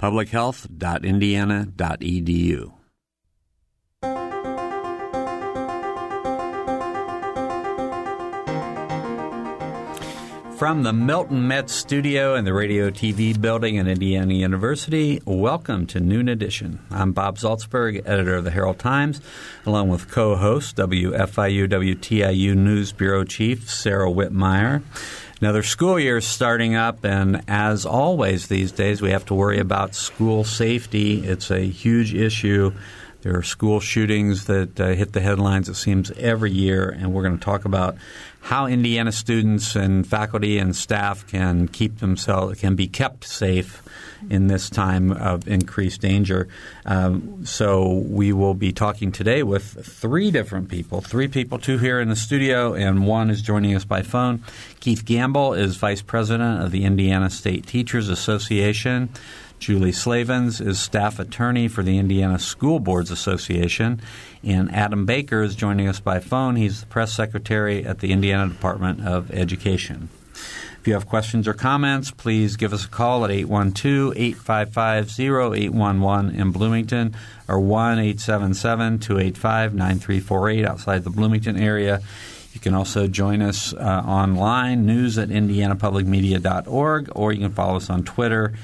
publichealth.indiana.edu. From the Milton Metz studio in the Radio TV building at Indiana University, welcome to Noon Edition. I'm Bob Zaltsberg, editor of the Herald Times, along with co host WFIU WTIU News Bureau Chief Sarah Wittmeyer. Another school year starting up, and as always these days, we have to worry about school safety. It's a huge issue. There are school shootings that uh, hit the headlines, it seems, every year, and we're going to talk about how Indiana students and faculty and staff can keep themselves can be kept safe in this time of increased danger. Um, so we will be talking today with three different people, three people, two here in the studio, and one is joining us by phone. Keith Gamble is vice president of the Indiana State Teachers Association. Julie Slavens is staff attorney for the Indiana School Boards Association. And Adam Baker is joining us by phone. He's the press secretary at the Indiana Department of Education. If you have questions or comments, please give us a call at 812 855 0811 in Bloomington or 1 877 285 9348 outside the Bloomington area. You can also join us uh, online, news at indianapublicmedia.org, or you can follow us on Twitter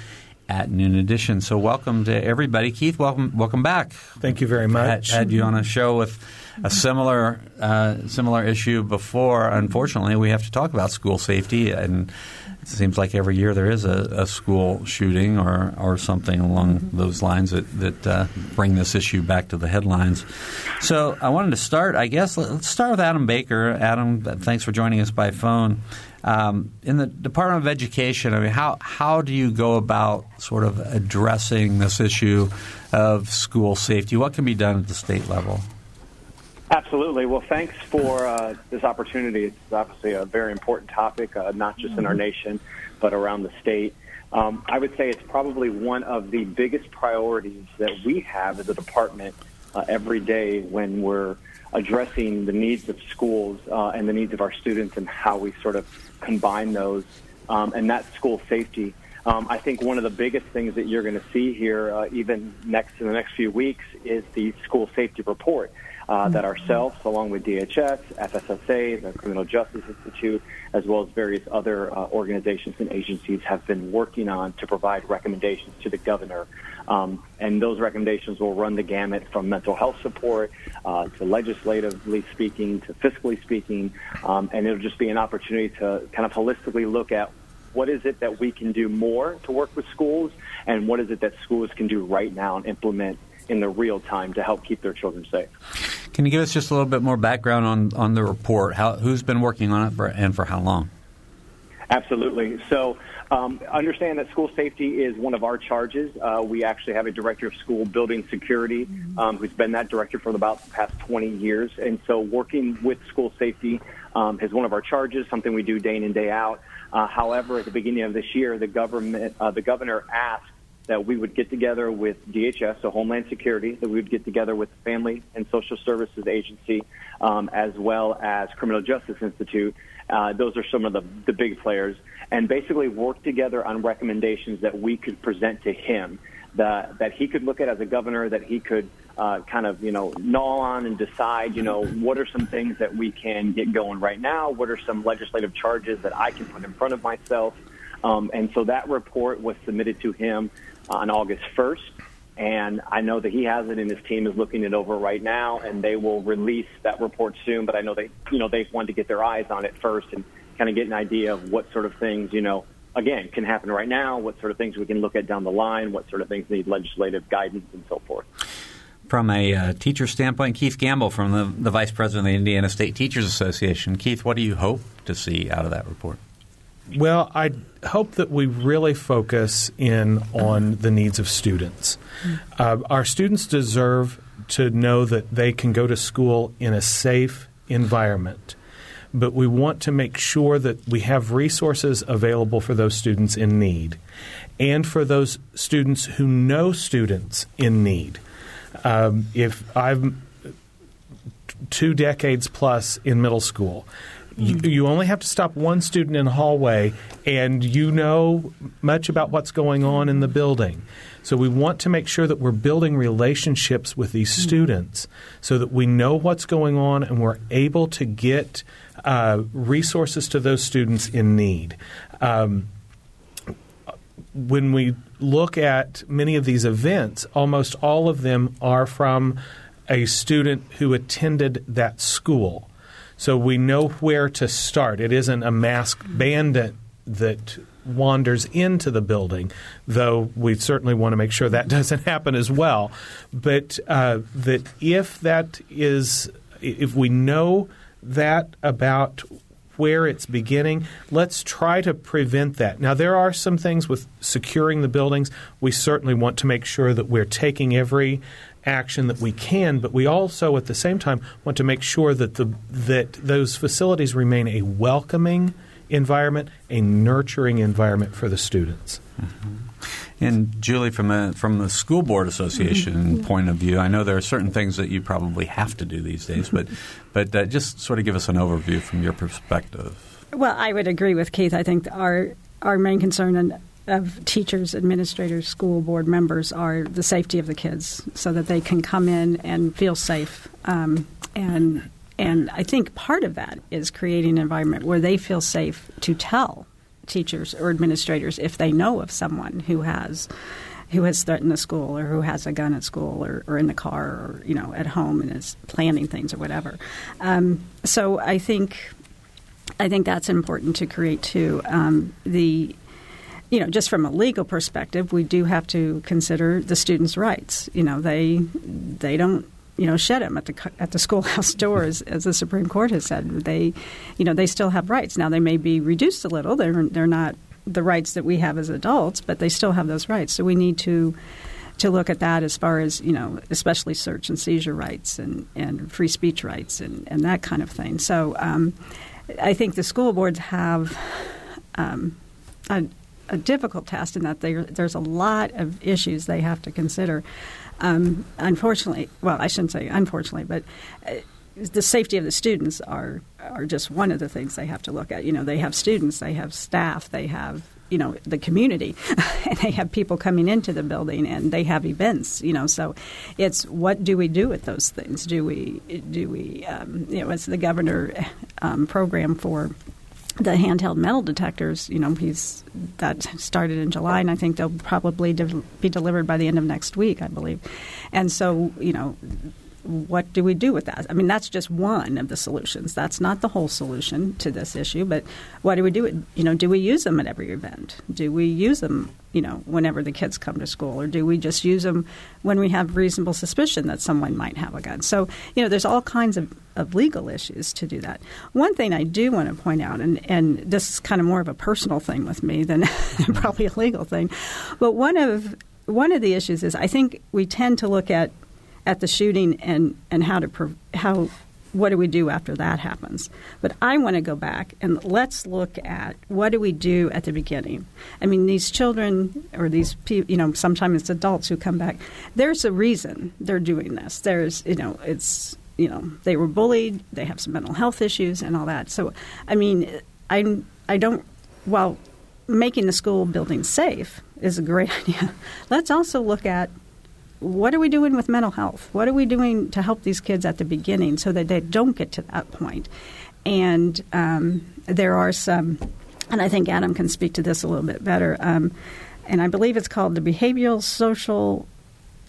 at Noon Edition. So welcome to everybody. Keith, welcome welcome back. Thank you very much. Had, had you on a show with a similar uh, similar issue before. Unfortunately, we have to talk about school safety, and it seems like every year there is a, a school shooting or or something along those lines that that uh, bring this issue back to the headlines. So I wanted to start. I guess let's start with Adam Baker. Adam, thanks for joining us by phone. Um, in the Department of Education, I mean, how how do you go about sort of addressing this issue of school safety? What can be done at the state level? Absolutely. Well, thanks for uh, this opportunity. It's obviously a very important topic, uh, not just in our mm-hmm. nation, but around the state. Um, I would say it's probably one of the biggest priorities that we have as a department uh, every day when we're addressing the needs of schools uh, and the needs of our students and how we sort of combine those, um, and that's school safety. Um, I think one of the biggest things that you're going to see here, uh, even next in the next few weeks, is the school safety report uh, that mm-hmm. ourselves, along with DHS, FSSA, the Criminal Justice Institute, as well as various other uh, organizations and agencies, have been working on to provide recommendations to the governor. Um, and those recommendations will run the gamut from mental health support uh, to legislatively speaking to fiscally speaking, um, and it'll just be an opportunity to kind of holistically look at what is it that we can do more to work with schools, and what is it that schools can do right now and implement in the real time to help keep their children safe. Can you give us just a little bit more background on, on the report? How, who's been working on it for, and for how long? Absolutely. So, um, understand that school safety is one of our charges. Uh, we actually have a director of school building security um, who's been that director for about the past 20 years. And so, working with school safety um, is one of our charges, something we do day in and day out. Uh, however, at the beginning of this year, the government, uh, the governor asked that we would get together with DHS, so Homeland Security, that we would get together with the Family and Social Services Agency, um, as well as Criminal Justice Institute. Uh, those are some of the, the big players, and basically work together on recommendations that we could present to him, that that he could look at as a governor, that he could uh, kind of you know gnaw on and decide, you know, what are some things that we can get going right now? What are some legislative charges that I can put in front of myself? Um, and so that report was submitted to him on August 1st. And I know that he has it and his team is looking it over right now and they will release that report soon. But I know they, you know, they want to get their eyes on it first and kind of get an idea of what sort of things, you know, again, can happen right now, what sort of things we can look at down the line, what sort of things need legislative guidance and so forth. From a uh, teacher standpoint, Keith Gamble from the, the Vice President of the Indiana State Teachers Association. Keith, what do you hope to see out of that report? Well, I hope that we really focus in on the needs of students. Uh, our students deserve to know that they can go to school in a safe environment. But we want to make sure that we have resources available for those students in need and for those students who know students in need. Um, if I'm two decades plus in middle school, you, you, only have to stop one student in the hallway, and you know much about what's going on in the building. So we want to make sure that we're building relationships with these students so that we know what's going on and we're able to get uh, resources to those students in need. Um, when we look at many of these events, almost all of them are from a student who attended that school. So we know where to start. It isn't a masked bandit that wanders into the building, though we certainly want to make sure that doesn't happen as well. But uh, that if that is, if we know that about where it's beginning, let's try to prevent that. Now, there are some things with securing the buildings. We certainly want to make sure that we're taking every action that we can, but we also at the same time want to make sure that the that those facilities remain a welcoming environment, a nurturing environment for the students. Mm-hmm. And Julie, from a from the school board association mm-hmm. point of view, I know there are certain things that you probably have to do these days, but but uh, just sort of give us an overview from your perspective. Well, I would agree with Keith. I think our our main concern and of teachers, administrators, school board members are the safety of the kids, so that they can come in and feel safe. Um, and and I think part of that is creating an environment where they feel safe to tell teachers or administrators if they know of someone who has who has threatened the school or who has a gun at school or, or in the car or you know at home and is planning things or whatever. Um, so I think I think that's important to create too. Um, the you know, just from a legal perspective, we do have to consider the students' rights. You know, they they don't you know shed them at the at the schoolhouse doors, as the Supreme Court has said. They, you know, they still have rights. Now they may be reduced a little. They're they're not the rights that we have as adults, but they still have those rights. So we need to to look at that as far as you know, especially search and seizure rights and, and free speech rights and, and that kind of thing. So um, I think the school boards have um, a, a, difficult task in that there's a lot of issues they have to consider. Um, unfortunately, well, I shouldn't say unfortunately, but uh, the safety of the students are are just one of the things they have to look at. You know, they have students, they have staff, they have you know the community. And they have people coming into the building and they have events you know. So it's what do we do with those things? Do we do we um, you know it's the governor um, program for the handheld metal detectors, you know, he's that started in July, and I think they'll probably de- be delivered by the end of next week, I believe. And so, you know, what do we do with that? I mean, that's just one of the solutions. That's not the whole solution to this issue, but what do we do? You know, do we use them at every event? Do we use them, you know, whenever the kids come to school, or do we just use them when we have reasonable suspicion that someone might have a gun? So, you know, there's all kinds of, of legal issues to do that. One thing I do want to point out, and, and this is kind of more of a personal thing with me than probably a legal thing, but one of one of the issues is I think we tend to look at at the shooting and, and how to how what do we do after that happens? But I want to go back and let's look at what do we do at the beginning. I mean, these children or these people, you know, sometimes it's adults who come back. There's a reason they're doing this. There's, you know, it's, you know, they were bullied, they have some mental health issues and all that. So, I mean, I, I don't, while making the school building safe is a great idea, let's also look at what are we doing with mental health? What are we doing to help these kids at the beginning so that they don't get to that point? And um, there are some, and I think Adam can speak to this a little bit better. Um, and I believe it's called the Behavioral, Social,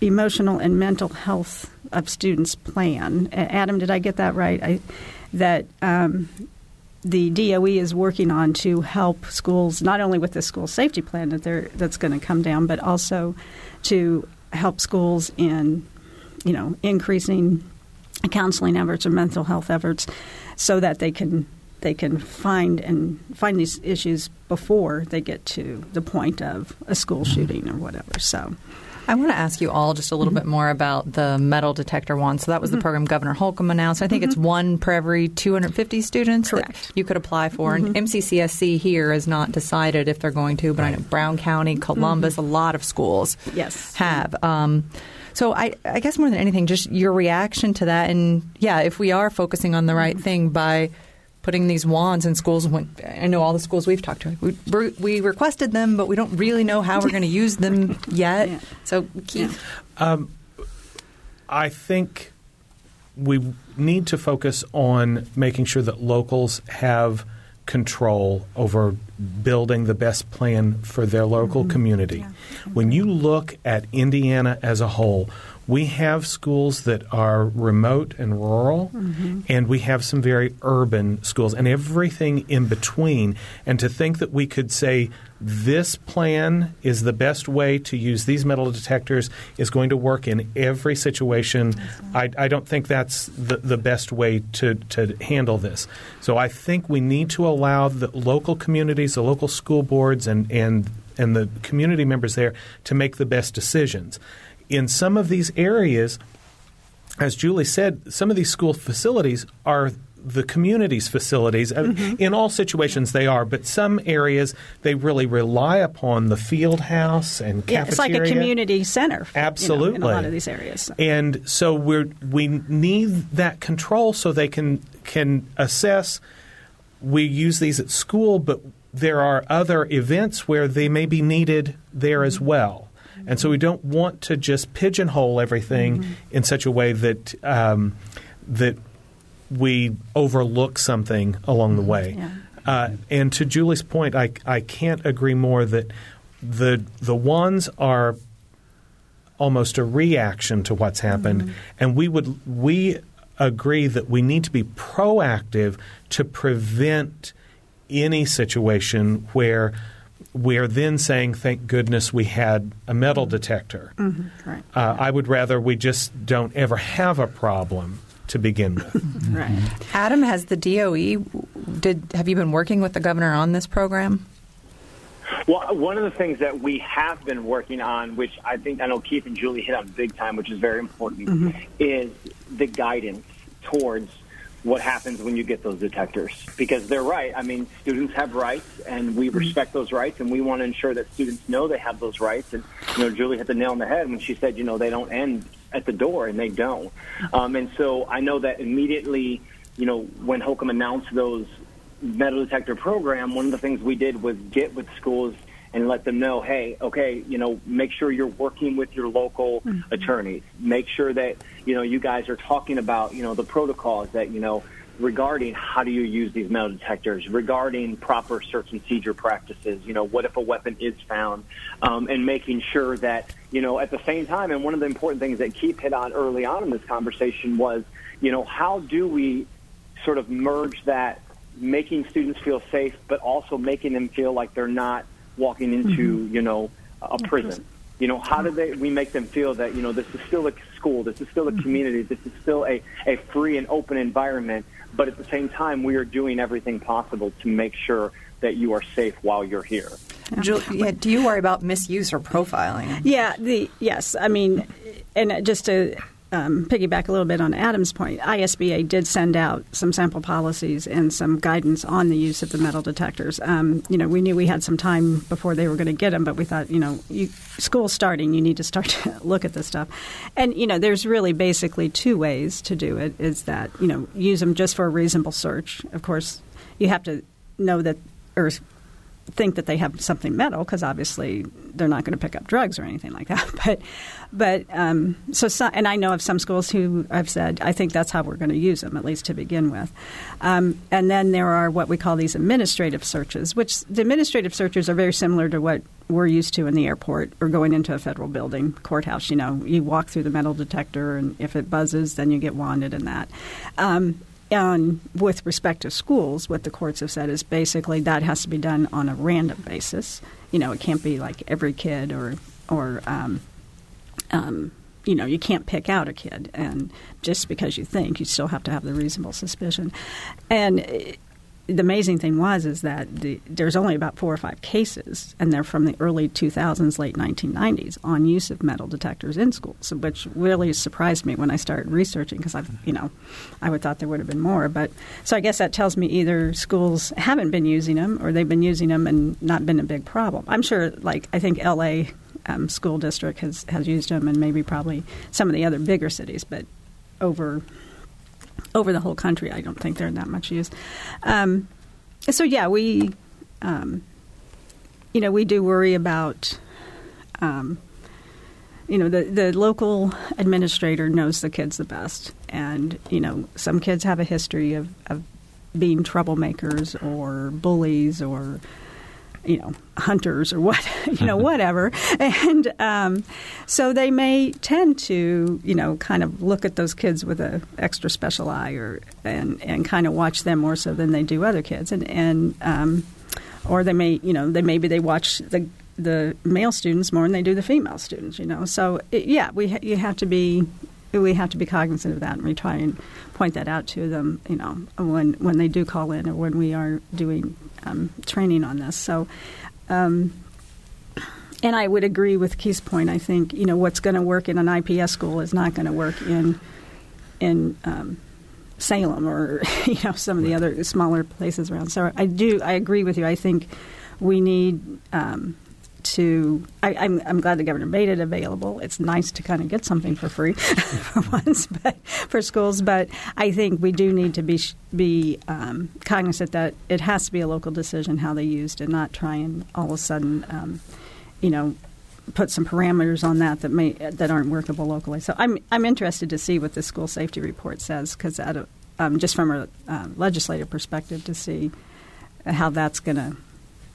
Emotional, and Mental Health of Students Plan. Adam, did I get that right? I, that um, the DOE is working on to help schools not only with the school safety plan that that's going to come down, but also to help schools in, you know, increasing counseling efforts or mental health efforts so that they can they can find and find these issues before they get to the point of a school mm-hmm. shooting or whatever. So. I want to ask you all just a little mm-hmm. bit more about the metal detector one. So that was mm-hmm. the program Governor Holcomb announced. I think mm-hmm. it's one per every 250 students Correct. you could apply for. And MCCSC mm-hmm. here has not decided if they're going to, but I know Brown County, Columbus, mm-hmm. a lot of schools yes. have. Um, so I, I guess more than anything, just your reaction to that, and yeah, if we are focusing on the right thing by putting these wands in schools. When, I know all the schools we've talked to. We, we requested them, but we don't really know how we're going to use them yet. Yeah. So, Keith, yeah. um, I think we need to focus on making sure that locals have control over building the best plan for their local mm-hmm. community. Yeah. When you look at Indiana as a whole, we have schools that are remote and rural, mm-hmm. and we have some very urban schools, and everything in between. And to think that we could say this plan is the best way to use these metal detectors is going to work in every situation, I, I, don't think that's the, the best way to, to handle this. So I think we need to allow the local communities, the local school boards, and, and, and the community members there to make the best decisions in some of these areas, as Julie said, some of these school facilities are the community's facilities. Uh, mm-hmm. In all situations, they are, but some areas they really rely upon the field house and cafeteria. Yeah, it's like a community center. Absolutely, you know, in a lot of these areas. So. And so we we need that control so they can can assess. We use these at school, but there are other events where they may be needed there as well. And so we don't want to just pigeonhole everything mm-hmm. in such a way that um, that we overlook something along the way. Yeah. Uh, and to Julie's point, I, I can't agree more that the the ones are almost a reaction to what's happened, mm-hmm. and we would we agree that we need to be proactive to prevent any situation where we're then saying, thank goodness we had a metal detector. Mm-hmm. Right. Uh, I would rather we just don't ever have a problem to begin with. right. Adam, has the DOE did have you been working with the governor on this program? Well, one of the things that we have been working on, which I think I know Keith and Julie hit on big time, which is very important, mm-hmm. is the guidance towards what happens when you get those detectors because they're right. I mean, students have rights, and we mm-hmm. respect those rights, and we want to ensure that students know they have those rights. And you know, Julie hit the nail on the head when she said, you know, they don't end at the door, and they don't. Um, and so I know that immediately, you know, when Holcomb announced those metal detector program, one of the things we did was get with schools and let them know, hey, okay, you know, make sure you're working with your local mm-hmm. attorneys. Make sure that, you know, you guys are talking about, you know, the protocols that, you know, regarding how do you use these metal detectors, regarding proper search and seizure practices, you know, what if a weapon is found, um, and making sure that, you know, at the same time, and one of the important things that Keith hit on early on in this conversation was, you know, how do we sort of merge that making students feel safe, but also making them feel like they're not – walking into mm-hmm. you know a prison. You know, how do they we make them feel that you know this is still a school, this is still a mm-hmm. community, this is still a a free and open environment, but at the same time we are doing everything possible to make sure that you are safe while you're here. Julia, do you worry about misuse or profiling? Yeah, the yes, I mean, and just to um, piggyback a little bit on Adam's point, ISBA did send out some sample policies and some guidance on the use of the metal detectors. Um, you know, we knew we had some time before they were going to get them, but we thought, you know, you, school starting, you need to start to look at this stuff. And you know, there's really basically two ways to do it. Is that you know, use them just for a reasonable search. Of course, you have to know that or think that they have something metal because obviously they're not going to pick up drugs or anything like that. But, but um, so, and I know of some schools who I've said I think that's how we're going to use them at least to begin with. Um, and then there are what we call these administrative searches, which the administrative searches are very similar to what we're used to in the airport or going into a federal building, courthouse. You know, you walk through the metal detector, and if it buzzes, then you get wanded in that. Um, and with respect to schools, what the courts have said is basically that has to be done on a random basis. You know, it can't be like every kid or or um, um, you know, you can't pick out a kid, and just because you think, you still have to have the reasonable suspicion. And the amazing thing was is that the, there's only about four or five cases, and they're from the early 2000s, late 1990s, on use of metal detectors in schools, which really surprised me when I started researching because I've, you know, I would thought there would have been more. But so I guess that tells me either schools haven't been using them or they've been using them and not been a big problem. I'm sure, like I think L.A. Um, school district has has used them, and maybe probably some of the other bigger cities, but over over the whole country. I don't think they're that much used. Um, so yeah, we, um, you know, we do worry about. Um, you know, the, the local administrator knows the kids the best. And, you know, some kids have a history of, of being troublemakers or bullies or you know hunters or what you know whatever. And um, so they may tend to you know kind of look at those kids with an extra special eye or and and kind of watch them more so than they do other kids. And and um, or they may you know they maybe they watch the the male students more than they do the female students you know. So it, yeah we ha- you have to be we have to be cognizant of that, and we try and point that out to them, you know, when when they do call in or when we are doing um, training on this. So, um, and I would agree with Keith's point. I think you know what's going to work in an IPS school is not going to work in in um, Salem or you know some of the other smaller places around. So I do I agree with you. I think we need um, to. I, am I'm, I'm glad the governor made it available. It's nice to kind of get something for free for once, but for schools. But I think we do need to be be um, cognizant that it has to be a local decision how they used, and not try and all of a sudden, um, you know, put some parameters on that that may that aren't workable locally. So I'm I'm interested to see what the school safety report says because um, just from a uh, legislative perspective to see how that's going to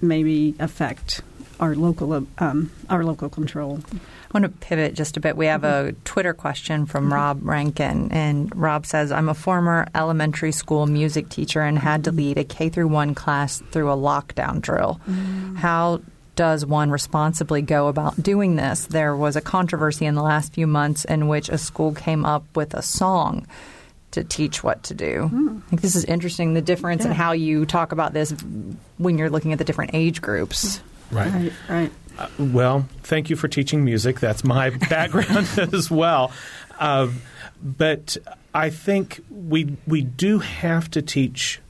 maybe affect our local um, our local control. I want to pivot just a bit. We have a Twitter question from mm-hmm. Rob Rankin, and Rob says, "I'm a former elementary school music teacher and had to lead a K through one class through a lockdown drill. Mm. How does one responsibly go about doing this? There was a controversy in the last few months in which a school came up with a song." to teach what to do. Mm. I think this is interesting the difference yeah. in how you talk about this when you're looking at the different age groups. Right. Right. right. Uh, well, thank you for teaching music. That's my background as well. Uh, but I think we we do have to teach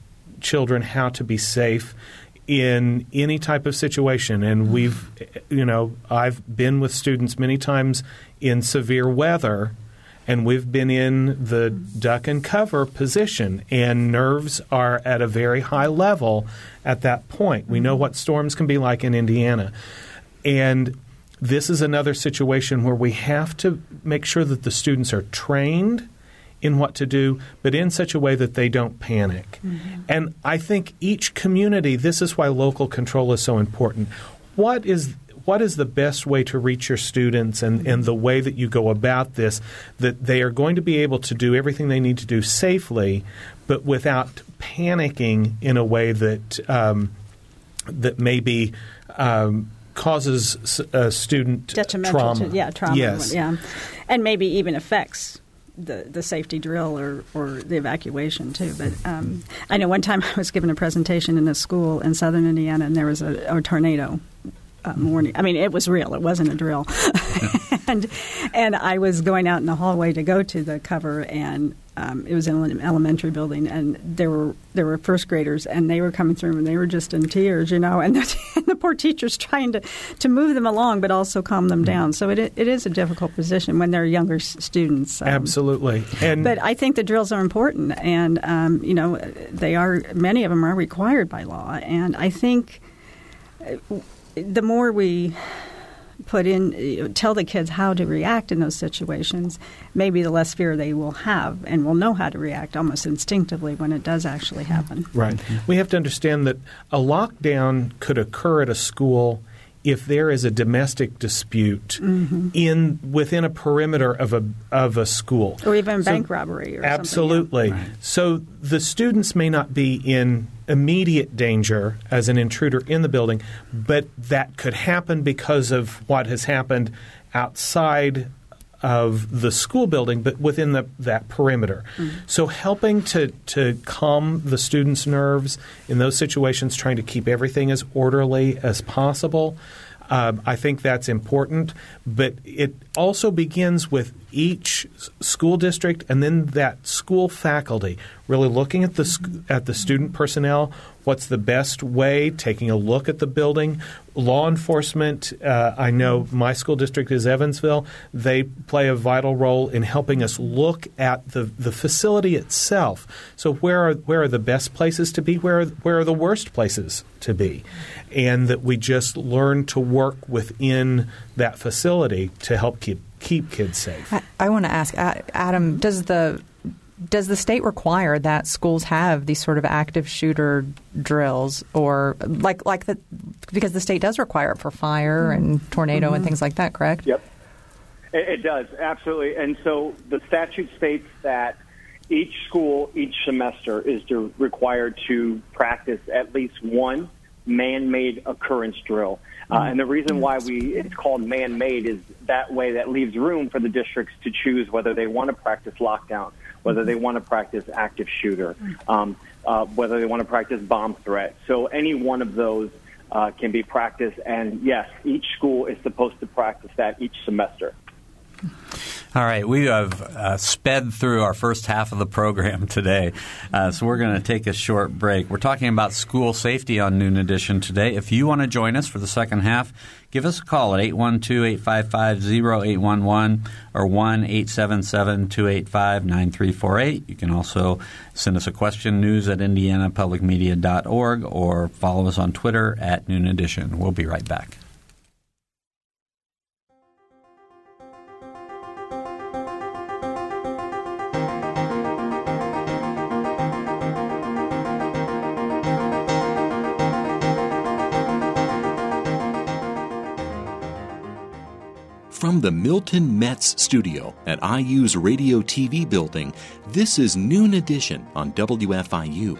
children how to be safe in any type of situation and we've you know I've been with students many times in severe weather and we've been in the duck and cover position, and nerves are at a very high level at that point. We know what storms can be like in Indiana. And this is another situation where we have to make sure that the students are trained in what to do, but in such a way that they don't panic. Mm-hmm. And I think each community, this is why local control is so important. What is what is the best way to reach your students and, and the way that you go about this that they are going to be able to do everything they need to do safely but without panicking in a way that um, that maybe um, causes a student detrimental trauma. To, yeah, trauma. Yes. Yeah, and maybe even affects the, the safety drill or, or the evacuation too. But um, I know one time I was given a presentation in a school in southern Indiana, and there was a, a tornado uh, morning. I mean, it was real. It wasn't a drill. and and I was going out in the hallway to go to the cover, and um, it was in an elementary building, and there were there were first graders, and they were coming through, and they were just in tears, you know, and the, and the poor teachers trying to to move them along, but also calm them down. So it it is a difficult position when they're younger students. Um, Absolutely, and but I think the drills are important, and um, you know, they are many of them are required by law, and I think the more we put in tell the kids how to react in those situations maybe the less fear they will have and will know how to react almost instinctively when it does actually happen. Right. Mm-hmm. We have to understand that a lockdown could occur at a school if there is a domestic dispute mm-hmm. in within a perimeter of a of a school or even so, bank robbery or absolutely yeah. right. so the students may not be in immediate danger as an intruder in the building but that could happen because of what has happened outside of the school building, but within the, that perimeter. So helping to, to calm the students' nerves in those situations, trying to keep everything as orderly as possible. Uh, I think that's important, but it also begins with each school district and then that school faculty really looking at the at the student personnel. What's the best way? Taking a look at the building. Law enforcement. Uh, I know my school district is Evansville. They play a vital role in helping us look at the the facility itself. So where are where are the best places to be? Where are, where are the worst places to be? And that we just learn to work within that facility to help keep keep kids safe. I, I want to ask Adam: Does the does the state require that schools have these sort of active shooter drills, or like like the because the state does require it for fire mm-hmm. and tornado and mm-hmm. things like that? Correct. Yep. It, it does, absolutely. And so the statute states that each school, each semester, is to, required to practice at least one man-made occurrence drill. Uh, mm-hmm. and the reason why we it's called man-made is that way that leaves room for the districts to choose whether they want to practice lockdown, whether they want to practice active shooter, um, uh, whether they want to practice bomb threat. So any one of those uh, can be practiced. And yes, each school is supposed to practice that each semester. All right, we have uh, sped through our first half of the program today, uh, so we're going to take a short break. We're talking about school safety on Noon Edition today. If you want to join us for the second half, give us a call at 812-855-0811 or 1-877-285-9348. You can also send us a question, news at indianapublicmedia.org, or follow us on Twitter at Noon Edition. We'll be right back. From the Milton Metz studio at IU's Radio TV building, this is Noon Edition on WFIU.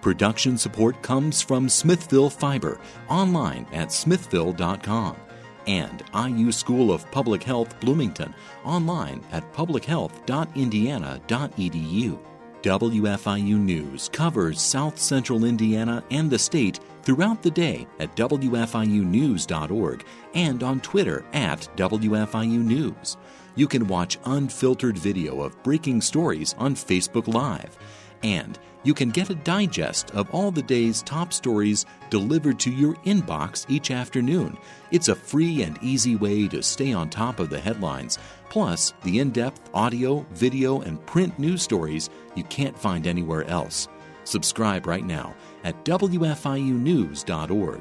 Production support comes from Smithville Fiber, online at smithville.com, and IU School of Public Health Bloomington, online at publichealth.indiana.edu. WFIU News covers South Central Indiana and the state throughout the day at WFIUnews.org and on Twitter at WFIU News. You can watch unfiltered video of breaking stories on Facebook Live. And you can get a digest of all the day's top stories delivered to your inbox each afternoon. It's a free and easy way to stay on top of the headlines, plus the in depth audio, video, and print news stories you can't find anywhere else. Subscribe right now at WFIUnews.org.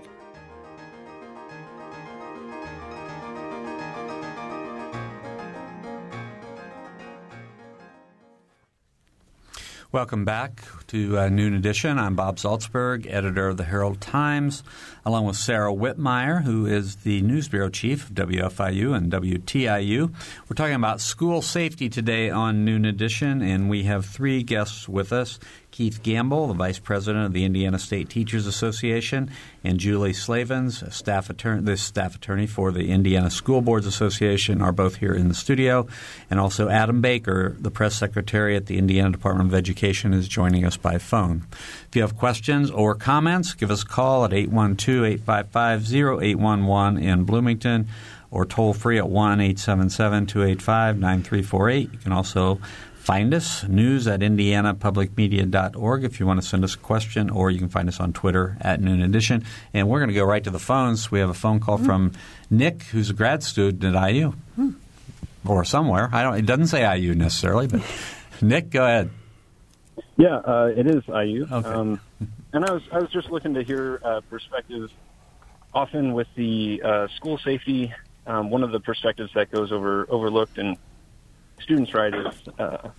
Welcome back to uh, Noon Edition. I'm Bob Zaltsberg, editor of the Herald Times, along with Sarah Wittmeyer, who is the news bureau chief of WFIU and WTIU. We're talking about school safety today on Noon Edition, and we have three guests with us. Keith Gamble, the vice president of the Indiana State Teachers Association, and Julie Slavens, staff the staff attorney for the Indiana School Boards Association, are both here in the studio. And also Adam Baker, the press secretary at the Indiana Department of Education, is joining us by phone. If you have questions or comments, give us a call at 812-855-0811 in Bloomington or toll free at 1-877-285-9348. You can also Find us, news at indianapublicmedia.org if you want to send us a question, or you can find us on Twitter at Noon Edition. And we're going to go right to the phones. We have a phone call hmm. from Nick, who's a grad student at IU, hmm. or somewhere. I don't. It doesn't say IU necessarily, but Nick, go ahead. Yeah, uh, it is IU. Okay. Um, and I was I was just looking to hear uh, perspective. Often with the uh, school safety, um, one of the perspectives that goes over overlooked and students' right is uh,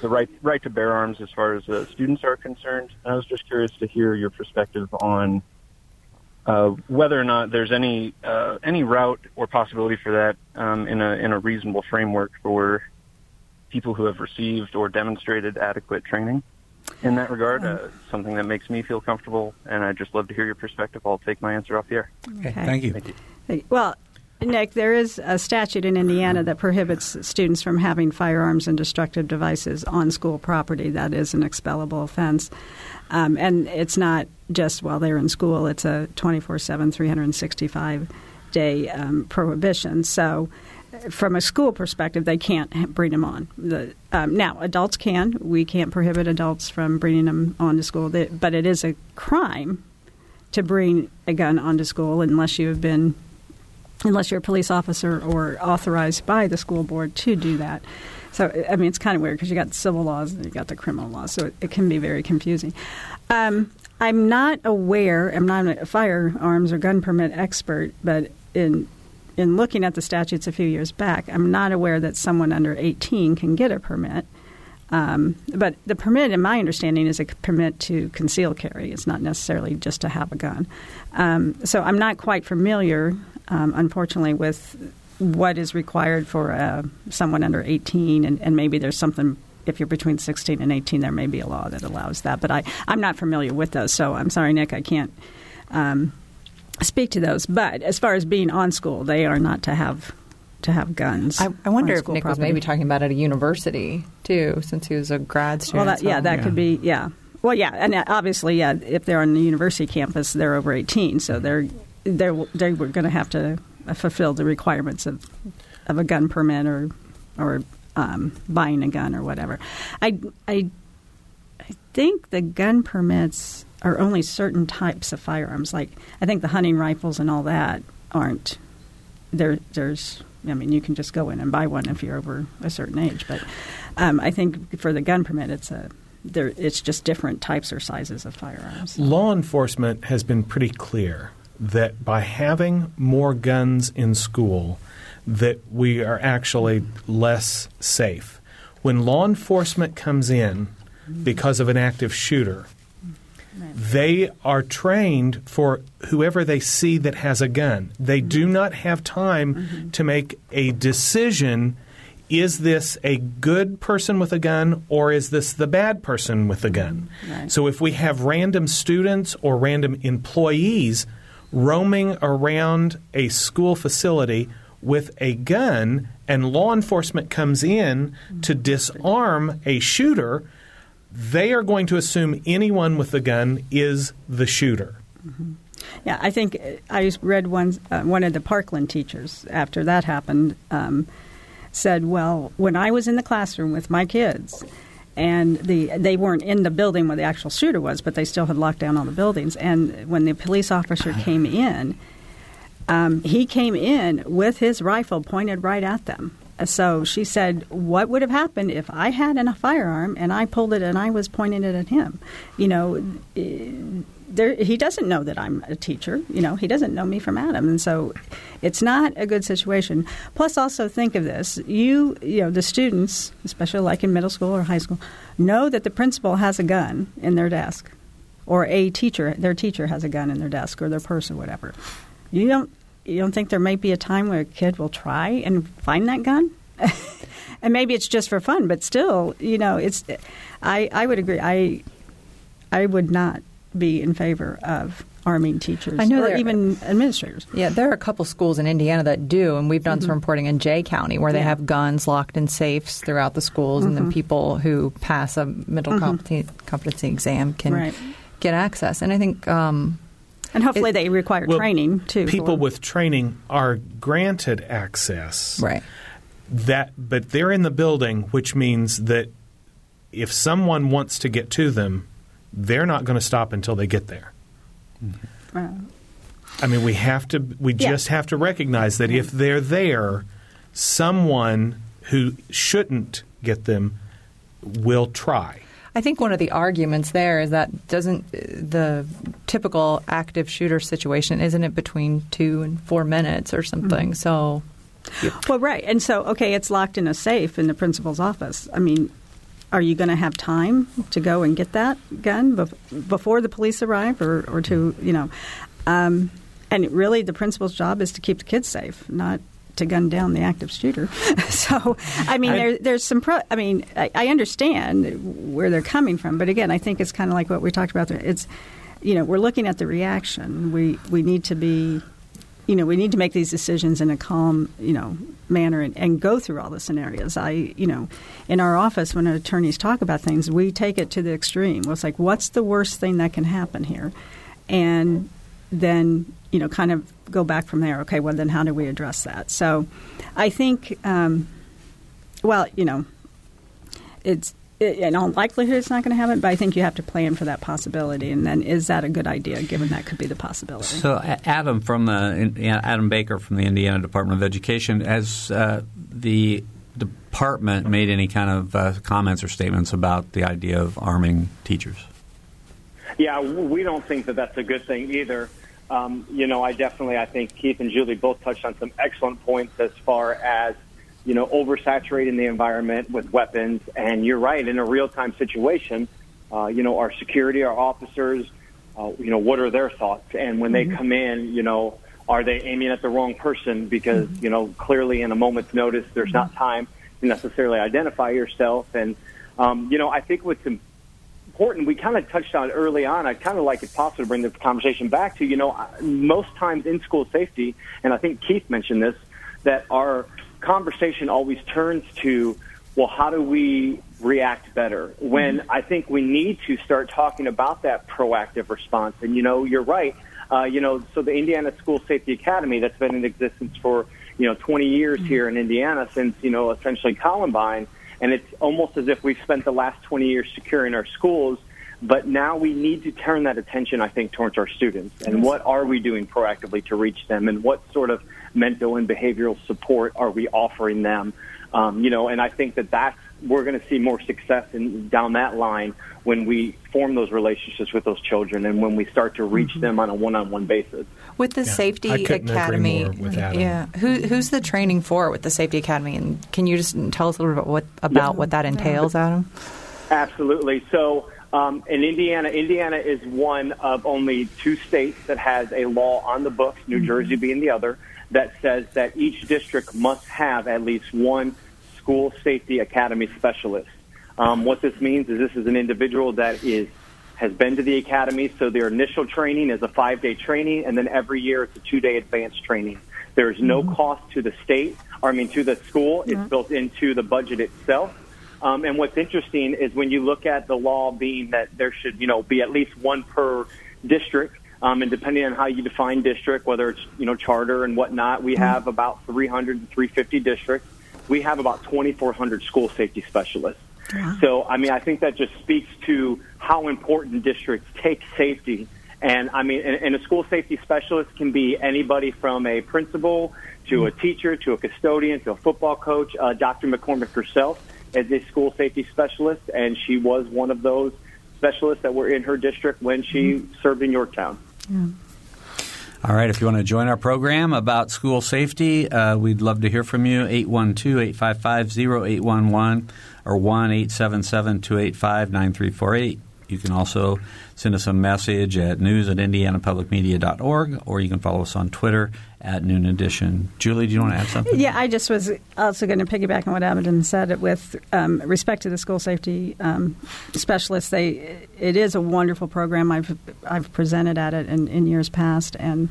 the right right to bear arms as far as uh, students are concerned. And I was just curious to hear your perspective on uh, whether or not there's any uh, any route or possibility for that um, in a in a reasonable framework for people who have received or demonstrated adequate training in that regard. Uh, something that makes me feel comfortable, and I'd just love to hear your perspective. I'll take my answer off the air. Okay, thank you. Thank you. Well, Nick, there is a statute in Indiana that prohibits students from having firearms and destructive devices on school property. That is an expellable offense. Um, and it's not just while they're in school, it's a 24 7, 365 day um, prohibition. So, from a school perspective, they can't bring them on. The, um, now, adults can. We can't prohibit adults from bringing them onto school, but it is a crime to bring a gun onto school unless you have been, unless you're a police officer or authorized by the school board to do that. So, I mean, it's kind of weird because you got civil laws and you got the criminal laws, so it, it can be very confusing. Um, I'm not aware. I'm not a firearms or gun permit expert, but in in looking at the statutes a few years back, I'm not aware that someone under 18 can get a permit. Um, but the permit, in my understanding, is a permit to conceal carry. It's not necessarily just to have a gun. Um, so I'm not quite familiar, um, unfortunately, with what is required for uh, someone under 18, and, and, maybe there's something. If you're between 16 and 18, there may be a law that allows that. But I, I'm not familiar with those, so I'm sorry, Nick, I can't um, speak to those. But as far as being on school, they are not to have to have guns. I, I wonder if Nick property. was maybe talking about at a university too, since he was a grad student. Well, that, yeah, that yeah. could be yeah. Well, yeah, and uh, obviously, yeah, if they're on the university campus, they're over eighteen, so they're they're they were going to have to fulfill the requirements of of a gun permit or or um, buying a gun or whatever. I I I think the gun permits are only certain types of firearms. Like I think the hunting rifles and all that aren't. There, there's. I mean, you can just go in and buy one if you're over a certain age. But um, I think for the gun permit, it's a. There, it's just different types or sizes of firearms. Law enforcement has been pretty clear that by having more guns in school, that we are actually less safe. When law enforcement comes in because of an active shooter, they are trained for whoever they see that has a gun. They do Mm-hmm. not have time to make a decision is this a good person with a gun or is this the bad person with a gun? Right. So if we have random students or random employees roaming around a school facility with a gun and law enforcement comes in to disarm a shooter, they are going to assume anyone with a gun is the shooter. Yeah, I think uh, I read one uh, one of the Parkland teachers after that happened um, said, "Well, when I was in the classroom with my kids." And the they weren't in the building where the actual shooter was, but they still had locked down all the buildings. And when the police officer came in, um, he came in with his rifle pointed right at them. So she said, "What would have happened if I had a firearm and I pulled it and I was pointing it at him? You know, eh, there, he doesn't know that I'm a teacher. You know, he doesn't know me from Adam, and so it's not a good situation. Plus, also think of this: you, you know, the students, especially like in middle school or high school, know that the principal has a gun in their desk, or a teacher, their teacher has a gun in their desk or their purse or whatever. You don't, you don't think there might be a time where a kid will try and find that gun? and maybe it's just for fun, but still, you know, it's. I, I would agree. I, I would not be in favor of arming teachers I know or even administrators. Yeah, there are a couple schools in Indiana that do, and we've done some reporting in Jay County where they Mm-hmm. Yeah. have guns locked in safes throughout the schools, and then people who pass a middle competency, competency exam can Mm-hmm. Right. get access. And I think um, And hopefully they require Well, training too. People for- with training are granted access. right. That, but they're in the building, which means that if someone wants to get to them, they're not going to stop until they get there. Uh, I mean, we have to. We Yeah. just have to recognize that if they're there, someone who shouldn't get them will try. I think one of the arguments there is that doesn't the typical active shooter situation isn't it between two and four minutes or something? So Well, right. And so, okay, it's locked in a safe in the principal's office. I mean, are you going to have time to go and get that gun bef- before the police arrive or, or to, you know? Um, and really, the principal's job is to keep the kids safe, not to gun down the active shooter. so, I mean, I- there, there's some. Pro- I mean, I, I understand where they're coming from, but again, I think it's kind of like what we talked about. There. It's, you know, we're looking at the reaction. We we need to be you know, we need to make these decisions in a calm, you know, manner and, and, go through all the scenarios. I, you know, in our office when attorneys talk about things, we take it to the extreme. It's like, what's the worst thing that can happen here, and then you know, kind of go back from there. Okay, well then, how do we address that? So, I think, um, well, you know, it's in all likelihood it's not going to happen, but I think you have to plan for that possibility. And then, is that a good idea, given that could be the possibility? So, Adam from the Adam Baker from the Indiana Department of Education, has uh, the department made any kind of uh, comments or statements about the idea of arming teachers? Yeah, we don't think that that's a good thing either. Um, you know, I definitely, I think Keith and Julie both touched on some excellent points as far as you know, oversaturating the environment with weapons. And you're right, in a real time situation, uh, you know, our security, our officers, uh, you know, what are their thoughts? And when mm-hmm. they come in, you know, are they aiming at the wrong person? Because, mm-hmm. you know, clearly in a moment's notice, there's not time to necessarily identify yourself. And, um, you know, I think what's important, we kind of touched on early on, I'd kind of like if possible to bring the conversation back to, you know, most times in school safety, and I think Keith mentioned this, that our conversation always turns to, well, how do we react better? When mm-hmm. I think we need to start talking about that proactive response. And, you know, you're right. Uh, you know, so the Indiana School Safety Academy that's been in existence for, you know, 20 years mm-hmm. here in Indiana since, you know, essentially Columbine. And it's almost as if we've spent the last 20 years securing our schools. But now we need to turn that attention, I think, towards our students. And what are we doing proactively to reach them? And what sort of mental and behavioral support are we offering them? Um, you know, and I think that that's we're going to see more success in, down that line when we form those relationships with those children and when we start to reach mm-hmm. them on a one-on-one basis. With the yeah, Safety Academy, yeah, Who, who's the training for with the Safety Academy, and can you just tell us a little bit what, about yeah. what that entails, Adam? Absolutely. So. Um, in Indiana, Indiana is one of only two states that has a law on the books, New mm-hmm. Jersey being the other, that says that each district must have at least one school safety academy specialist. Um, what this means is this is an individual that is has been to the academy, so their initial training is a five day training, and then every year it's a two day advanced training. There is no mm-hmm. cost to the state, or I mean to the school. It's built into the budget itself. Um, and what's interesting is when you look at the law being that there should, you know, be at least one per district. Um, and depending on how you define district, whether it's you know charter and whatnot, we mm-hmm. have about 300 to 350 districts. We have about 2,400 school safety specialists. So, I mean, I think that just speaks to how important districts take safety. And I mean, and, and a school safety specialist can be anybody from a principal to a teacher to a custodian to a football coach. Uh, Dr. McCormick herself is a school safety specialist, and she was one of those specialists that were in her district when she mm-hmm. served in Yorktown. Yeah. All right. If you want to join our program about school safety, uh, we'd love to hear from you. 812 855 0811 or 1 877 285 9348. You can also send us a message at news at indianapublicmedia.org or you can follow us on Twitter at Noon Edition. Julie, do you want to add something? Yeah, I just was also going to piggyback on what Adam said. With um, respect to the school safety um, specialists, they it is a wonderful program. I've I've presented at it in, in years past, and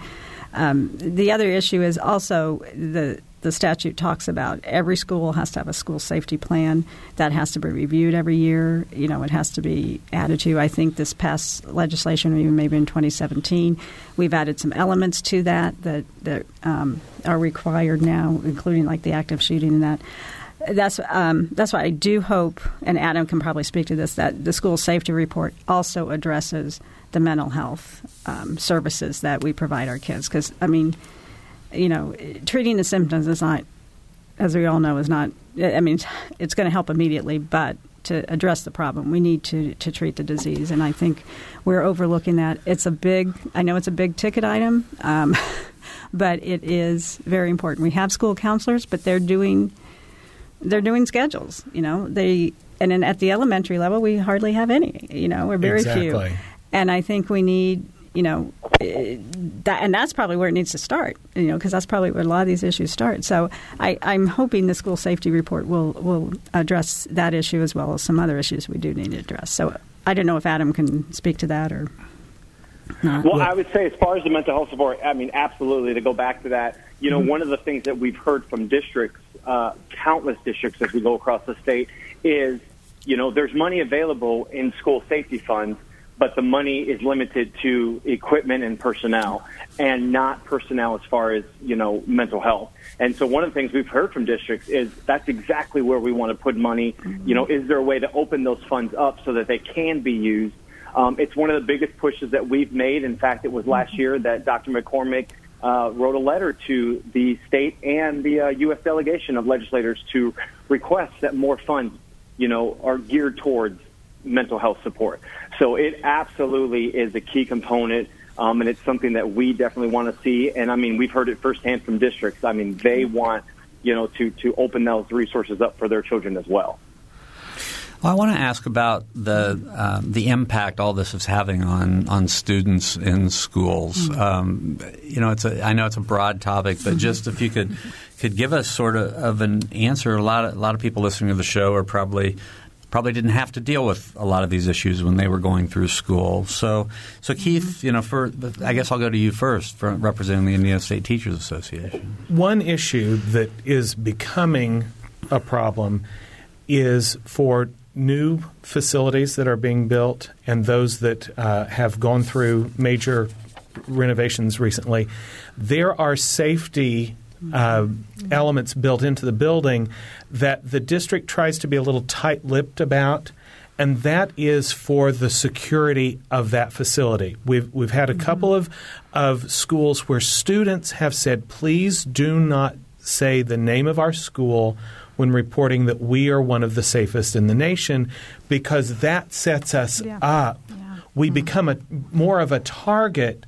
um, the other issue is also the the statute talks about every school has to have a school safety plan that has to be reviewed every year. You know, it has to be added to. I think this past legislation, or even maybe in 2017, we've added some elements to that that that um, are required now, including like the active shooting and that. That's um, that's why I do hope, and Adam can probably speak to this, that the school safety report also addresses the mental health um, services that we provide our kids. Because I mean you know, treating the symptoms is not, as we all know, is not. I mean, it's going to help immediately, but to address the problem, we need to to treat the disease, and I think we're overlooking that. It's a big. I know it's a big ticket item, um, but it is very important. We have school counselors, but they're doing they're doing schedules. You know, they and then at the elementary level, we hardly have any. You know, we're very exactly. few, and I think we need you know, that, and that's probably where it needs to start, you know, because that's probably where a lot of these issues start. So I, am hoping the school safety report will will address that issue as well as some other issues we do need to address. So I don't know if Adam can speak to that or. Well, I would say as far as the mental health support, I mean, absolutely. To go back to that, you know, mm-hmm. one of the things that we've heard from districts, uh, countless districts as we go across the state, is, you know, there's money available in school safety funds, but the money is limited to equipment and personnel and not personnel as far as, you know, mental health. And so one of the things we've heard from districts is that's exactly where we want to put money. You know, is there a way to open those funds up so that they can be used um, it's one of the biggest pushes that we've made. In fact, it was last year that Dr. McCormick uh, wrote a letter to the state and the uh, U.S. delegation of legislators to request that more funds, you know, are geared towards mental health support. So it absolutely is a key component, um, and it's something that we definitely want to see. And I mean, we've heard it firsthand from districts. I mean, they want, you know, to to open those resources up for their children as well. Well, I want to ask about the uh, the impact all this is having on on students in schools. Mm-hmm. Um, you know, it's a I know it's a broad topic, but just if you could could give us sort of, of an answer. A lot of a lot of people listening to the show are probably probably didn't have to deal with a lot of these issues when they were going through school. So, so Keith, mm-hmm. you know, for I guess I'll go to you first for representing the Indiana State Teachers Association. One issue that is becoming a problem is for new facilities that are being built and those that uh, have gone through major renovations recently, there are safety uh, elements built into the building that the district tries to be a little tight lipped about. And that is for the security of that facility. We've we've had a mm-hmm. couple of of schools where students have said, "Please do not say the name of our school when reporting that we are one of the safest in the nation because that sets us yeah. up. Yeah. We mm-hmm. become a more of a target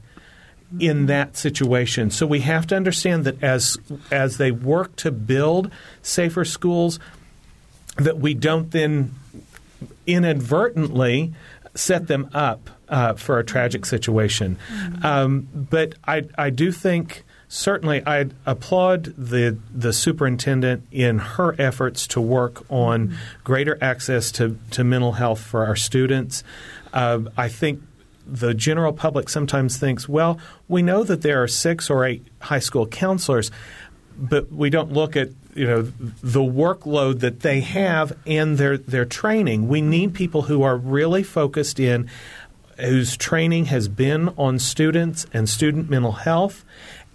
in mm-hmm. that situation. So we have to understand that as as they work to build safer schools that we don't then inadvertently set them up uh, for a tragic situation. Mm-hmm. Um, but I, I do think certainly I applaud the the superintendent in her efforts to work on greater access to, to mental health for our students. Uh, I think the general public sometimes thinks, well, we know that there are six or eight high school counselors, but we don't look at you know the workload that they have and their their training. We need people who are really focused in whose training has been on students and student mental health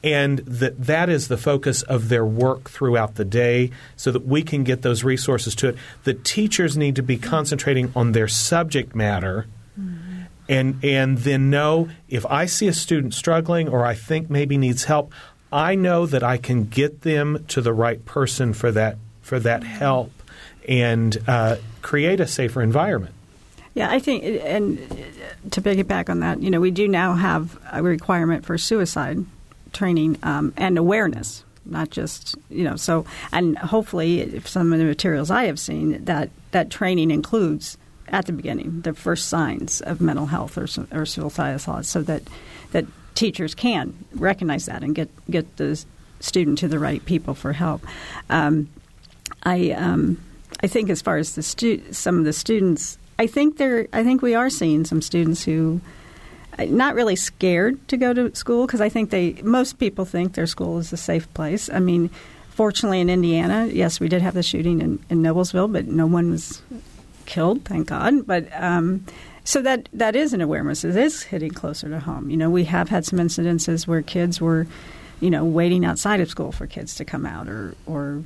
and that that is the focus of their work throughout the day so that we can get those resources to it. The teachers need to be concentrating on their subject matter mm-hmm. And and then know if I see a student struggling or I think maybe needs help, I know that I can get them to the right person for that for that help and uh, create a safer environment. Yeah, I think, and to piggyback on that, you know, we do now have a requirement for suicide training um, and awareness not just you know so and hopefully if some of the materials i have seen that that training includes at the beginning the first signs of mental health or, or suicidal thoughts so that that teachers can recognize that and get get the student to the right people for help um, i um, i think as far as the stu- some of the students i think there i think we are seeing some students who are not really scared to go to school because I think they most people think their school is a safe place. I mean, fortunately in Indiana, yes, we did have the shooting in, in Noblesville, but no one was killed, thank God. But um, so that that is an awareness. It is hitting closer to home. You know, we have had some incidences where kids were, you know, waiting outside of school for kids to come out or or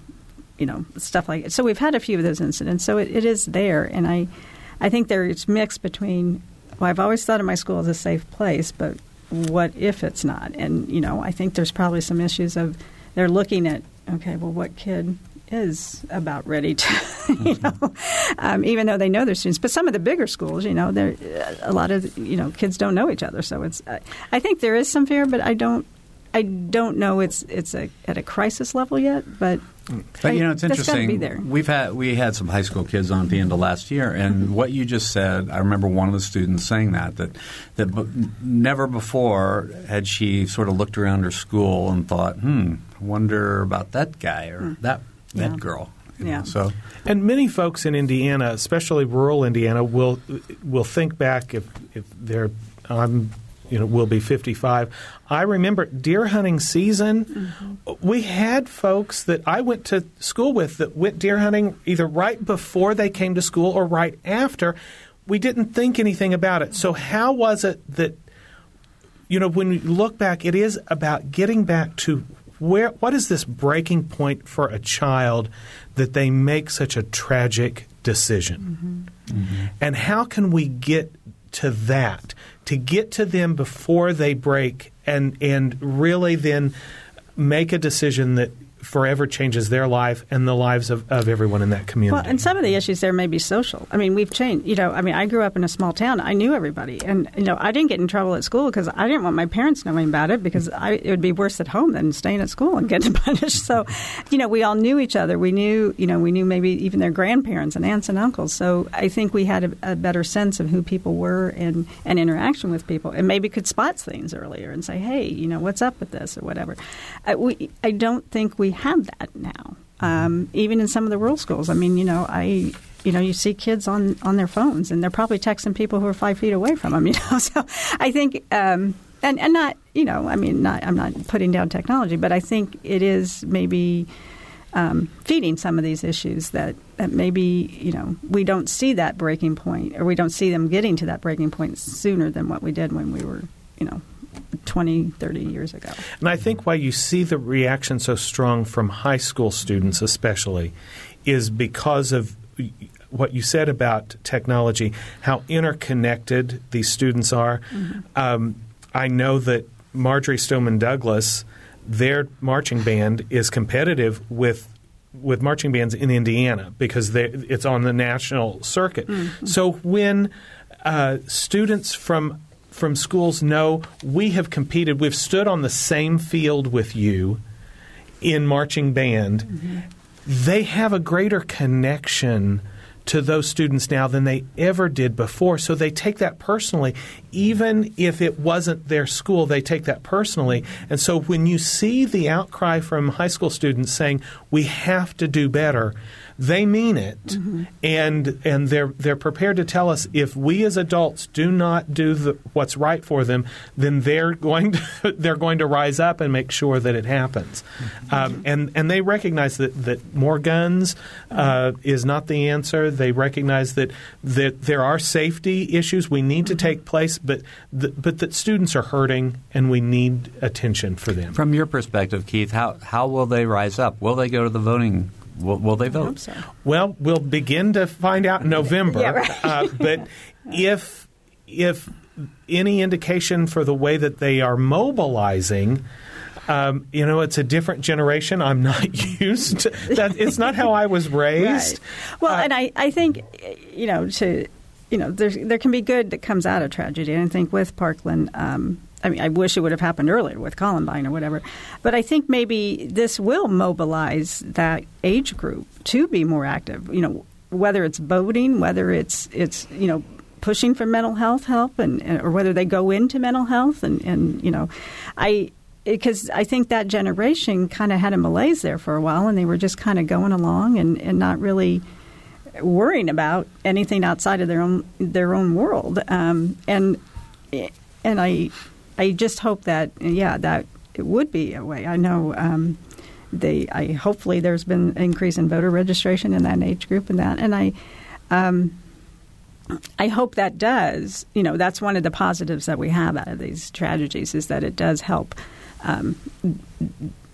you know stuff like it. So we've had a few of those incidents. So it, it is there, and I I think there's mixed between well, I've always thought of my school as a safe place, but what if it's not? And, you know, I think there's probably some issues of they're looking at, okay, well, what kid is about ready to, you know, um, even though they know their students. But some of the bigger schools, you know, there a lot of you know kids don't know each other, so it's. I, I think there is some fear, but I don't. I don't know it's it's a, at a crisis level yet, but but you know, it's interesting. We've had we had some high school kids on at the end of last year, and mm-hmm. what you just said, I remember one of the students saying that that that b- never before had she sort of looked around her school and thought, "Hmm, wonder about that guy or mm. that that yeah. girl." yeah. Know, so, and many folks in Indiana, especially rural Indiana, will will think back if if they're. I'm you know will be 55. I remember deer hunting season. Mm-hmm. We had folks that I went to school with that went deer hunting either right before they came to school or right after. We didn't think anything about it. So how was it that you know when you look back, it is about getting back to where what is this breaking point for a child that they make such a tragic decision? Mm-hmm. And how can we get to that? To get to them before they break and and really then make a decision that forever changes their life and the lives of, of everyone in that community Well, and some of the issues there may be social. I mean, we've changed. You know, I mean, I grew up in a small town. I knew everybody, and you know, I didn't get in trouble at school because I didn't want my parents knowing about it because I, it would be worse at home than staying at school and getting punished. So, you know, we all knew each other. We knew, you know, we knew maybe even their grandparents and aunts and uncles. So I think we had a, a better sense of who people were and and interaction with people, and maybe could spot things earlier and say, hey, you know, what's up with this or whatever. I, we, I don't think we have that now. Um, even in some of the rural schools, I mean, you know, I, you know, you see kids on on their phones, and they're probably texting people who are five feet away from them. You know, so I think, um, and and not, you know, I mean, not I'm not putting down technology, but I think it is maybe. Um, feeding some of these issues that, that maybe you know we don't see that breaking point or we don't see them getting to that breaking point sooner than what we did when we were you know 20 30 years ago And I think why you see the reaction so strong from high school students, especially, is because of what you said about technology, how interconnected these students are. Um, I know that Marjory Stoneman Douglas, their marching band is competitive with with marching bands in Indiana because they, it's on the national circuit. So when uh, students from from schools know we have competed, we've stood on the same field with you in marching band, mm-hmm. they have a greater connection to those students now than they ever did before. So they take that personally. Even if it wasn't their school, they take that personally. And so when you see the outcry from high school students saying, we have to do better, they mean it, and and they're they're prepared to tell us if we as adults do not do the, what's right for them, then they're going to they're going to rise up and make sure that it happens, um, and and they recognize that that more guns uh, is not the answer. They recognize that that there are safety issues we need to take place, but the, but that students are hurting and we need attention for them. From your perspective, Keith, how how will they rise up? Will they go to the voting? Will, will they vote? hope so. Well, we'll begin to find out in November. Yeah, right. uh, but if if any indication for the way that they are mobilizing. Um, you know, it's a different generation. I'm not used to that. It's not how I was raised. Right. Well, Uh, and I, I think, you know, to, you know, there's, there can be good that comes out of tragedy. And I think with Parkland, um, I mean, I wish it would have happened earlier with Columbine or whatever. But I think maybe this will mobilize that age group to be more active. You know, whether it's voting, whether it's it's you know pushing for mental health help, and, or whether they go into mental health, and and you know, I because I think that generation kind of had a malaise there for a while, and they were just kind of going along and, and not really worrying about anything outside of their own their own world. Um, and and I I just hope that yeah that it would be a way. I know. Um, they, I hopefully there's been an increase in voter registration in that age group and that, and I, um, I hope that does. You know, that's one of the positives that we have out of these tragedies is that it does help um,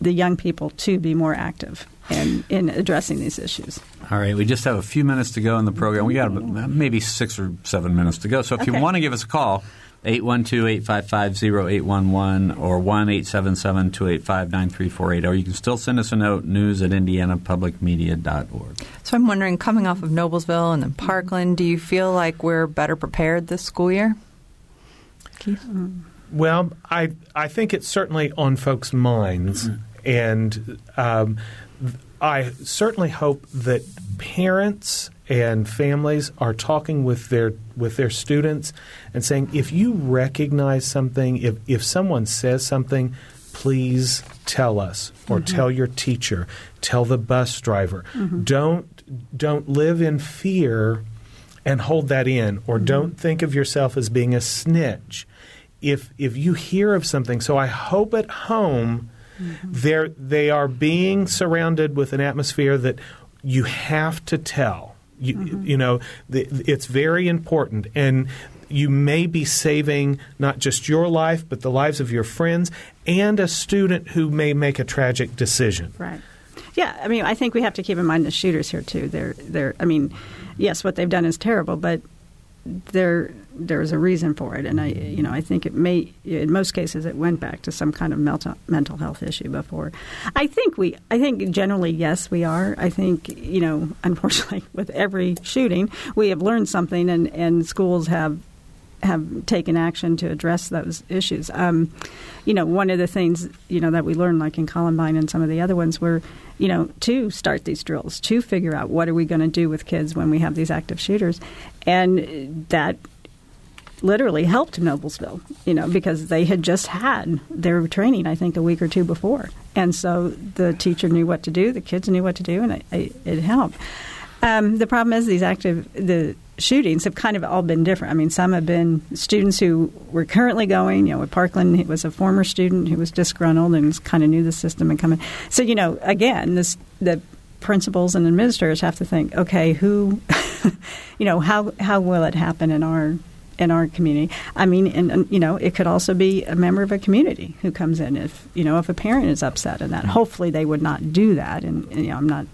the young people to be more active in, in addressing these issues. All right, we just have a few minutes to go in the program. We got maybe six or seven minutes to go. So if you want to give us a call, 812-855-0811 or 1-877-285-9348. Or you can still send us a note, news at indianapublicmedia.org. So I'm wondering, coming off of Noblesville and then Parkland, do you feel like we're better prepared this school year? Keith? Well, I I think it's certainly on folks' minds, and um, I certainly hope that parents and families are talking with their with their students and saying, if you recognize something, if if someone says something, please tell us or mm-hmm. tell your teacher, tell the bus driver. Mm-hmm. Don't don't live in fear and hold that in, or mm-hmm. don't think of yourself as being a snitch. If if you hear of something, so I hope at home they're they are being surrounded with an atmosphere that you have to tell. You, mm-hmm. you know, the, it's very important, and you may be saving not just your life, but the lives of your friends and a student who may make a tragic decision. Right. Yeah, I mean, I think we have to keep in mind the shooters here too. They're, they're. I mean, yes, what they've done is terrible, but there, there's a reason for it, and I, you know, I think it may. In most cases, it went back to some kind of mental mental health issue before. I think we. I think generally, yes, we are. I think you know, unfortunately, with every shooting, we have learned something, and and schools have have taken action to address those issues. Um, you know, one of the things you know that we learned, like in Columbine and some of the other ones, were you know to start these drills, to figure out what are we going to do with kids when we have these active shooters, and that literally helped Noblesville, you know, because they had just had their training, I think, a week or two before, and so the teacher knew what to do, the kids knew what to do, and it, it, helped. Um, the problem is these active the shootings have kind of all been different. I mean, some have been students who were currently going. You know, with Parkland, it was a former student who was disgruntled and kind of knew the system and coming. So, you know, again, this the principals and administrators have to think, okay, who, you know, how how will it happen in our in our community. I mean, and, and, you know, it could also be a member of a community who comes in. If you know, if a parent is upset in that, hopefully they would not do that. And, and you know, I'm not.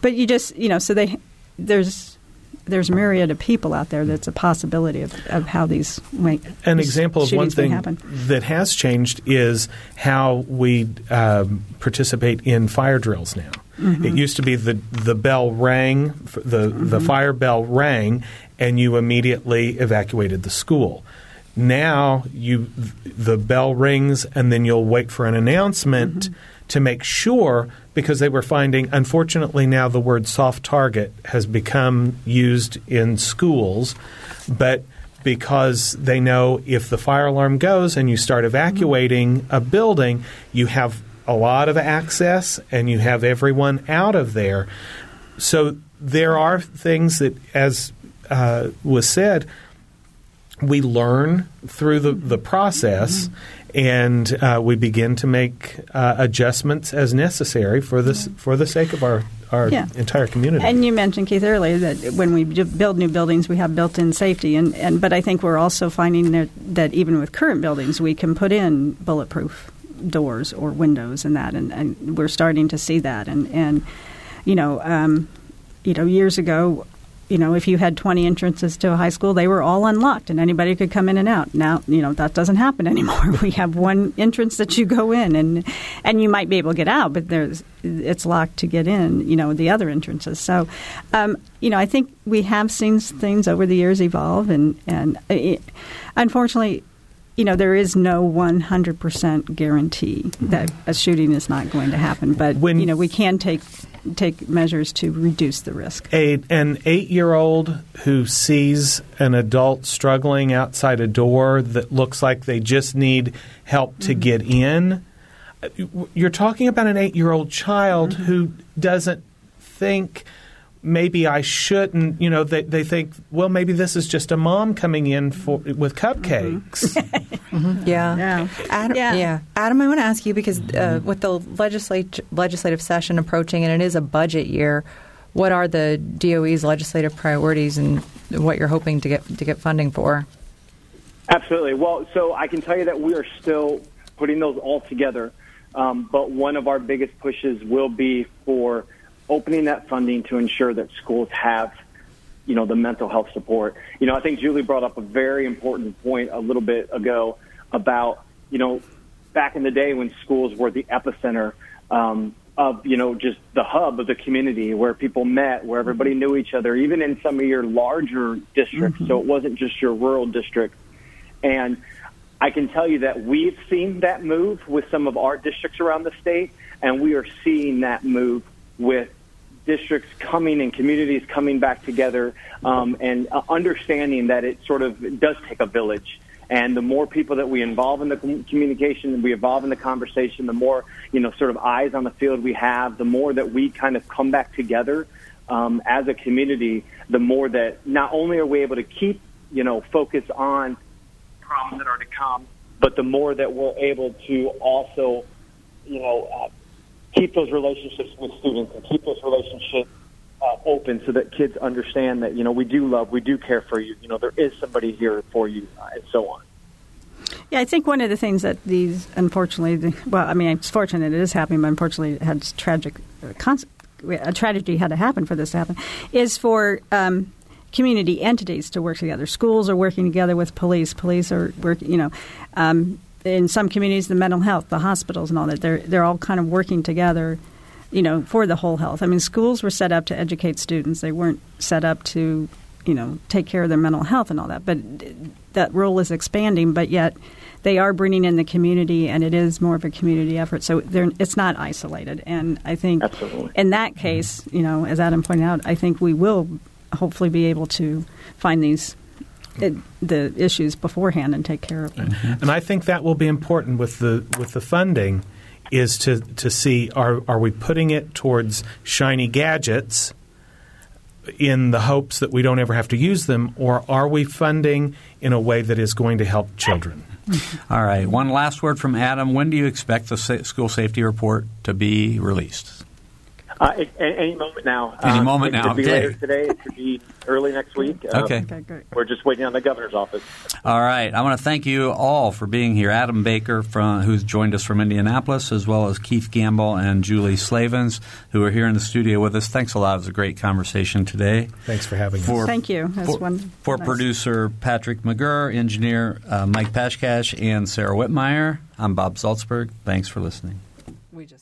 But you just, you know, so they there's there's a myriad of people out there that's a possibility of, of how these make An these example of one thing that has changed is how we um, participate in fire drills now. Mm-hmm. It used to be the the bell rang, the the Mm-hmm. fire bell rang, and you immediately evacuated the school. Now you the bell rings, and then you'll wait for an announcement Mm-hmm. to make sure because they were finding unfortunately now the word soft target has become used in schools but because they know if the fire alarm goes and you start evacuating a building you have a lot of access and you have everyone out of there so there are things that as uh, was said we learn through the, the process and uh, we begin to make uh, adjustments as necessary for this for the sake of our, our Yeah. entire community. And you mentioned Keith earlier that when we build new buildings, we have built-in safety, and, and but I think we're also finding that that even with current buildings, we can put in bulletproof doors or windows and that, and, and we're starting to see that, and and you know, um, you know, years ago. You know, if you had 20 entrances to a high school, they were all unlocked and anybody could come in and out. Now, you know, that doesn't happen anymore. We have one entrance that you go in and and you might be able to get out, but there's it's locked to get in, you know, the other entrances. So, um, you know, I think we have seen things over the years evolve and and it, unfortunately, you know, there is no 100% guarantee that mm-hmm. a shooting is not going to happen, but When- you know, we can take take measures to reduce the risk. a, an eight year old who sees an adult struggling outside a door that looks like they just need help to mm-hmm. get in, uh, you're talking about an eight year old child mm-hmm. who doesn't think maybe I shouldn't, you know, they, they think, well, maybe this is just a mom coming in for, with cupcakes. Yeah. Yeah. Adam, Yeah. yeah. Adam, I want to ask you because uh, with the legislate, legislative session approaching and it is a budget year, what are the DOE's legislative priorities and what you're hoping to get to get funding for? Absolutely. Well, so I can tell you that we are still putting those all together. Um, but one of our biggest pushes will be for opening that funding to ensure that schools have, you know, the mental health support. You know, I think Julie brought up a very important point a little bit ago about, you know, back in the day when schools were the epicenter um, of, you know, just the hub of the community where people met, where everybody knew each other, even in some of your larger districts. So it wasn't just your rural district. And I can tell you that we've seen that move with some of our districts around the state, and we are seeing that move with districts coming and communities coming back together um, and uh, understanding that it sort of does take a village. And the more people that we involve in the com- communication, we involve in the conversation, the more you know, sort of eyes on the field we have, the more that we kind of come back together um, as a community, the more that not only are we able to keep you know focus on problems that are to come, but the more that we're able to also, you know, uh, keep those relationships with students and keep those relationships uh, open so that kids understand that you know we do love, we do care for you. You know, there is somebody here for you, uh, and so on. Yeah, I think one of the things that these, unfortunately, well, I mean, it's fortunate it is happening, but unfortunately, it had tragic, uh, a tragedy had to happen for this to happen, is for um, community entities to work together. Schools are working together with police. Police are working, you know. Um, in some communities, the mental health, the hospitals, and all that, they're they're all kind of working together, you know, for the whole health. I mean, schools were set up to educate students; they weren't set up to, you know, take care of their mental health and all that. But that role is expanding, but yet they are bringing in the community, and it is more of a community effort. So it's not isolated. And I think Absolutely. in that case, you know, as Adam pointed out, I think we will hopefully be able to find these it, the issues beforehand and take care of them. Mm-hmm. And I think that will be important with the with the funding is to to see are are we putting it towards shiny gadgets in the hopes that we don't ever have to use them or are we funding in a way that is going to help children? All right. One last word from Adam. When do you expect the school safety report to be released? Uh, any moment now. Any uh, moment now. It could be okay. later today. It could be early next week. Uh, okay. okay great. We're just waiting on the governor's office. All right. I want to thank you all for being here. Adam Baker, from, who's joined us from Indianapolis, as well as Keith Gamble and Julie Slavens, who are here in the studio with us. Thanks a lot. It was a great conversation today. Thanks for having for, us. Thank you. for, one, for nice. producer Patrick McGurr, engineer uh, Mike Pashkash, and Sarah Wittmeyer, I'm Bob Zaltsberg. Thanks for listening. We just